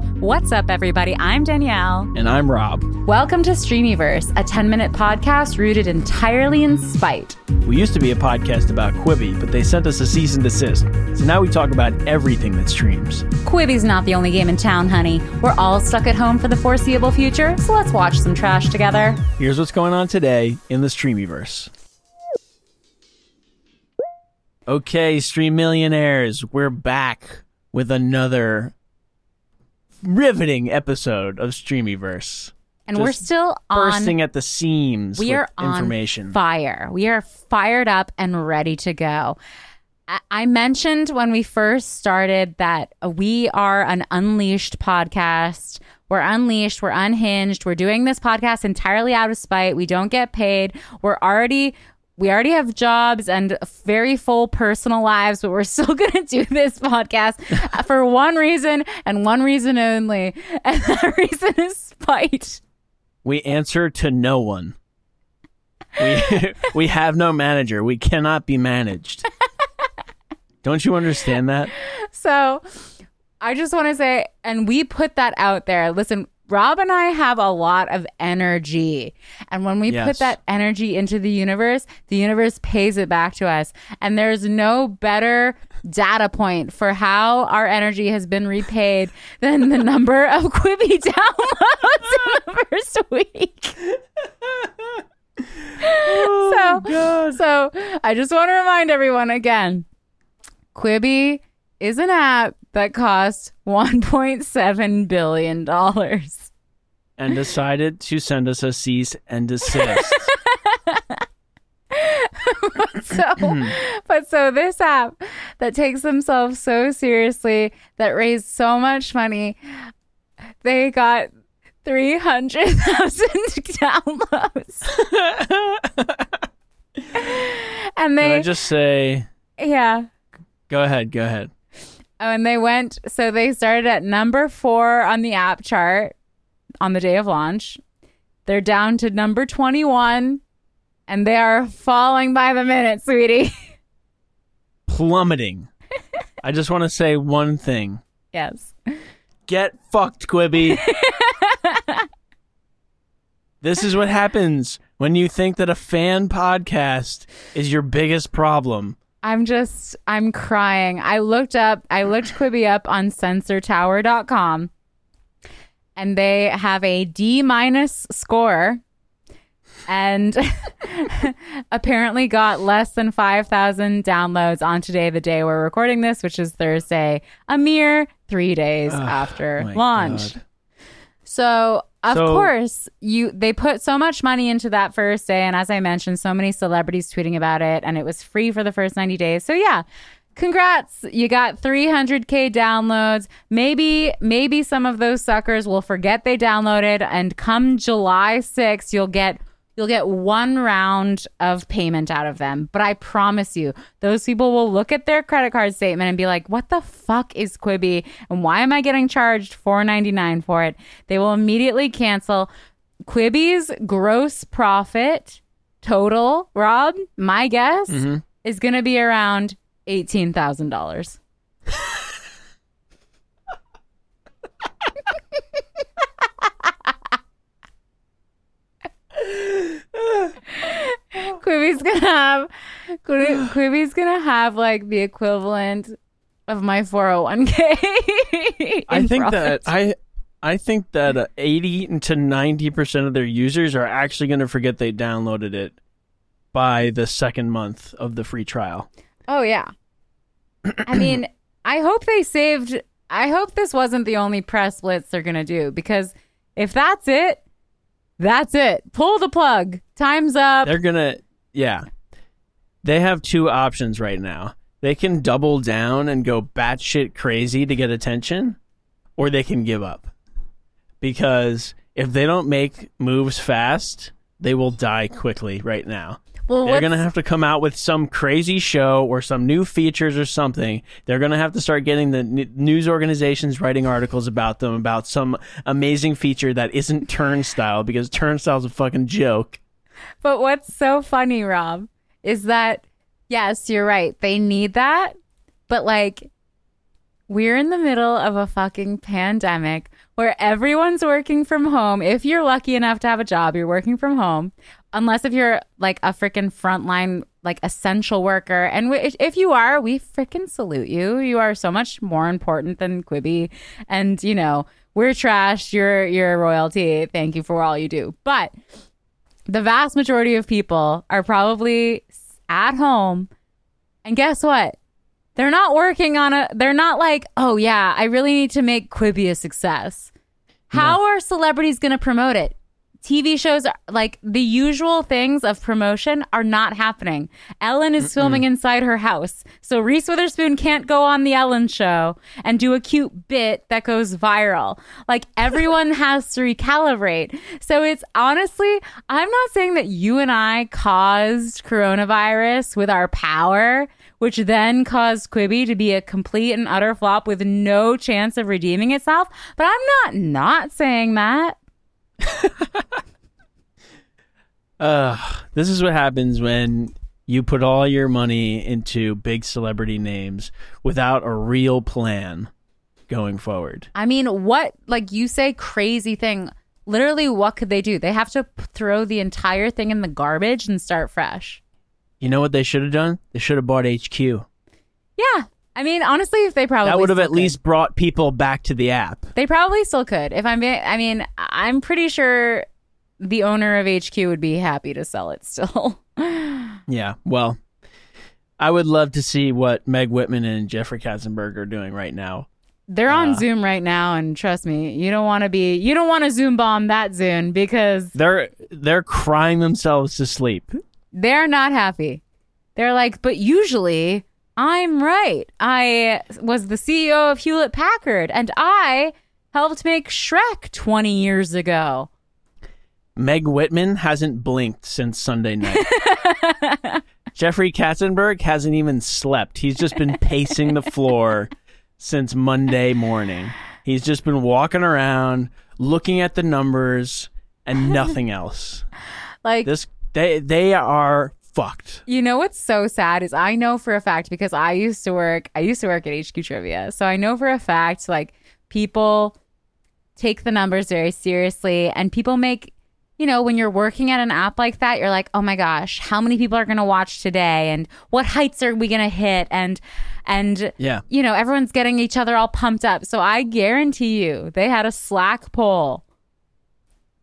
What's up, everybody? I'm Danielle. And I'm Rob. Welcome to Streamyverse, a 10 minute podcast rooted entirely in spite. We used to be a podcast about Quibi, but they sent us a cease and desist. So now we talk about everything that streams. Quibi's not the only game in town, honey. We're all stuck at home for the foreseeable future, so let's watch some trash together. Here's what's going on today in the Streamyverse. Okay, Stream Millionaires, we're back with another riveting episode of Streamyverse. And we're still on. Bursting at the seams we with are on information. fire. We are fired up and ready to go. I- I mentioned when we first started that we are an unleashed podcast. We're unleashed. We're unhinged. We're doing this podcast entirely out of spite. We don't get paid. We're already. We already have jobs and very full personal lives, but we're still going to do this podcast for one reason and one reason only. And that reason is spite. we answer to no one. We we have no manager. We cannot be managed. Don't you understand that? So I just want to say, and we put that out there. Listen, Rob and I have a lot of energy. And when we put that energy into the universe, the universe pays it back to us. And there's no better data point for how our energy has been repaid than the number of Quibi downloads in the first week. Oh, so, God. so I just want to remind everyone again Quibi is an app that costs $1.7 billion. And decided to send us a cease and desist. So, but so this app that takes themselves so seriously, that raised so much money, they got 300,000 downloads. and Can they, I just say, yeah. go ahead, go ahead. Oh, and they went, so they started at number four on the app chart on the day of launch. They're down to number 21, and they are falling by the minute, sweetie. Plummeting. I just want to say one thing. yes. Get fucked, Quibi. this is what happens when you think that a fan podcast is your biggest problem. I'm just, I'm crying. I looked up, I looked Quibi up on sensortower.com, and they have a D minus score. And apparently got less than 5,000 downloads on today, the day we're recording this, which is Thursday, a mere three days after launch. God. So of So- course you they put so much money into that first day, and as I mentioned, so many celebrities tweeting about it, and it was free for the first ninety days. So yeah, congrats, you got 300k downloads. Maybe maybe some of those suckers will forget they downloaded, and come July 6th, you'll get. You'll get one round of payment out of them. But I promise you, those people will look at their credit card statement and be like, what the fuck is Quibi? And why am I getting charged $4.99 for it? They will immediately cancel. Quibi's gross profit total, Rob, my guess, mm-hmm. is going to be around $18,000. Quibi's gonna have Quibi- Quibi's gonna have like the equivalent of my 401k. I in think that. I I think that uh, 80 to 90% of their users are actually going to forget they downloaded it by the second month of the free trial. Oh yeah. I mean, I hope they saved I hope this wasn't the only press blitz they're gonna do because if that's it, that's it. Pull the plug. Time's up. They're going to yeah. They have two options right now. They can double down and go batshit crazy to get attention, or they can give up. Because if they don't make moves fast, they will die quickly right now. Well, They're going to have to come out with some crazy show or some new features or something. They're going to have to start getting the n- news organizations writing articles about them about some amazing feature that isn't Turnstyle because Turnstyle's a fucking joke. But what's so funny, Rob, is that yes, you're right. They need that, but like we're in the middle of a fucking pandemic where everyone's working from home. If you're lucky enough to have a job, you're working from home. Unless if you're like a freaking frontline, like essential worker. And if you are, we freaking salute you. You are so much more important than Quibi. And, you know, we're trash. You're, you're royalty. Thank you for all you do. But the vast majority of people are probably at home. And guess what? They're not working on a, they're not like, oh yeah, I really need to make Quibi a success. How are celebrities going to promote it? TV shows, are, like the usual things of promotion, are not happening. Ellen is filming inside her house. So Reese Witherspoon can't go on the Ellen show and do a cute bit that goes viral. Like everyone has to recalibrate. So it's honestly, I'm not saying that you and I caused coronavirus with our power which then caused Quibi to be a complete and utter flop with no chance of redeeming itself. But I'm not not saying that. Uh, this is what happens when you put all your money into big celebrity names without a real plan going forward. I mean, what, like you say, crazy thing. Literally, what could they do? They have to throw the entire thing in the garbage and start fresh. You know what they should have done? They should have bought HQ. Yeah. I mean, honestly, if they probably That would have at could. least brought people back to the app. they probably still could. If I'm I mean, I'm pretty sure the owner of HQ would be happy to sell it still. Yeah, well, I would love to see what Meg Whitman and Jeffrey Katzenberg are doing right now. They're on uh, Zoom right now, and trust me, you don't want to be, you don't want to Zoom bomb that Zoom because They're they're crying themselves to sleep. They're not happy. They're like, but usually I'm right. I was the CEO of Hewlett Packard, and I helped make Shrek 20 years ago. Meg Whitman hasn't blinked since Sunday night. Jeffrey Katzenberg hasn't even slept. He's just been pacing the floor since Monday morning. He's just been walking around, looking at the numbers and nothing else. Like, This they they are fucked. You know what's so sad is I know for a fact because I used to work I used to work at HQ Trivia. So I know for a fact like people take the numbers very seriously and people make you know when you're working at an app like that you're like oh my gosh how many people are going to watch today and what heights are we going to hit and and Yeah. you know everyone's getting each other all pumped up so i guarantee you they had a slack poll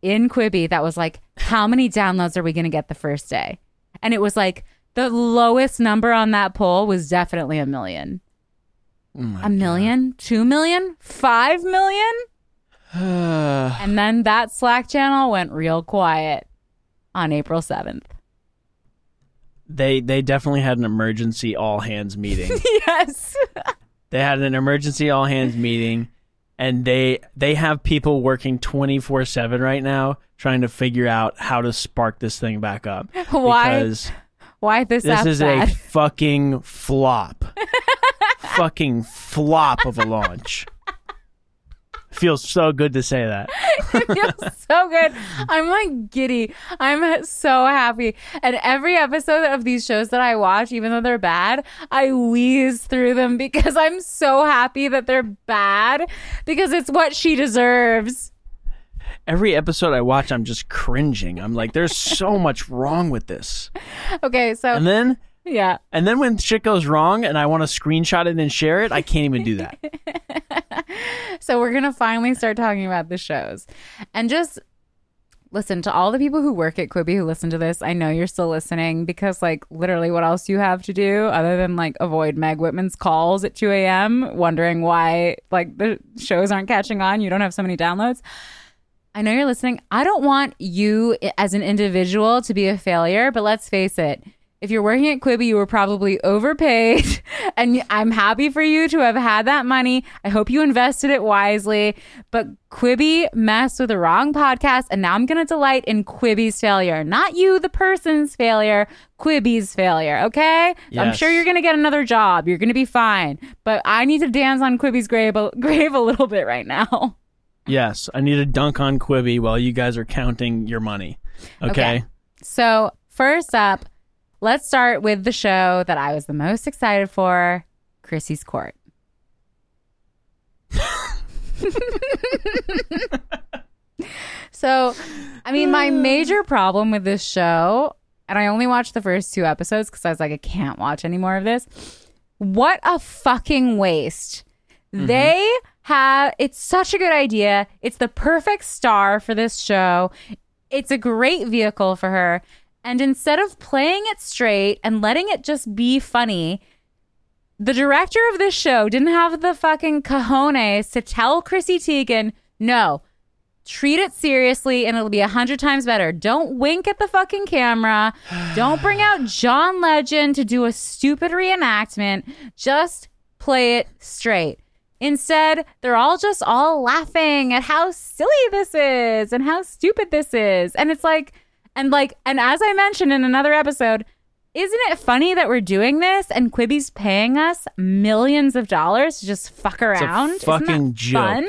in quibi that was like how many downloads are we going to get the first day? And it was like the lowest number on that poll was definitely a million. Oh my a million? Two million? Five million? God. and then that slack channel went real quiet on april 7th they they definitely had an emergency all hands meeting. yes. They had an emergency all hands meeting and they they have people working 24/7 right now trying to figure out how to spark this thing back up why because why this, this app is bad? a fucking flop. fucking flop of a launch. Feels so good to say that. it feels so good. I'm like giddy. I'm so happy. And every episode of these shows that I watch, even though they're bad, I wheeze through them because I'm so happy that they're bad because it's what she deserves. Every episode I watch I'm just cringing. I'm like there's so much wrong with this. Okay, so And then yeah. and then when shit goes wrong and I want to screenshot it and share it, I can't even do that. So we're going to finally start talking about the shows. And just listen to all the people who work at Quibi who listen to this. I know you're still listening because, like, literally, what else you have to do other than like avoid Meg Whitman's calls at 2 a.m., wondering why like the shows aren't catching on? You don't have so many downloads. I know you're listening. I don't want you as an individual to be a failure, but let's face it. If you're working at Quibi, you were probably overpaid, and I'm happy for you to have had that money. I hope you invested it wisely. But Quibi messed with the wrong podcast, and now I'm going to delight in Quibi's failure. Not you, the person's failure, Quibi's failure, okay? I'm sure you're going to get another job. You're going to be fine. But I need to dance on Quibi's grave, a- grave a little bit right now. Yes, I need to dunk on Quibi while you guys are counting your money. Okay? Okay. So, first up, let's start with the show that I was the most excited for Chrissy's Court. So, I mean, my major problem with this show, and I only watched the first two episodes because I was like, I can't watch any more of this. What a fucking waste. Mm-hmm. They have, it's such a good idea. It's the perfect star for this show. It's a great vehicle for her. And instead of playing it straight and letting it just be funny, the director of this show didn't have the fucking cojones to tell Chrissy Teigen, no, treat it seriously and it'll be a hundred times better. Don't wink at the fucking camera. Don't bring out John Legend to do a stupid reenactment. Just play it straight. Instead, they're all just all laughing at how silly this is and how stupid this is. And it's like, and like, and as I mentioned in another episode, isn't it funny that we're doing this and Quibi's paying us millions of dollars to just fuck around? That fucking joke. Fun?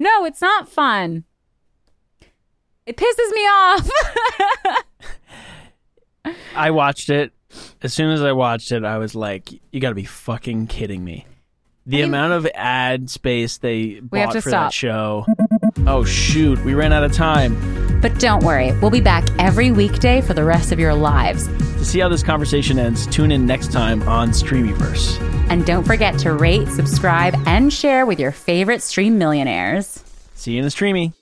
No, it's not fun. It pisses me off. I watched it. As soon as I watched it, I was like, "You got to be fucking kidding me!" The mean- amount of ad space they have bought to for stop. that show. Oh shoot, we ran out of time. But don't worry, we'll be back every weekday for the rest of your lives. To see how this conversation ends, tune in next time on Streamyverse. And don't forget to rate, subscribe, and share with your favorite stream millionaires. See you in the streamy.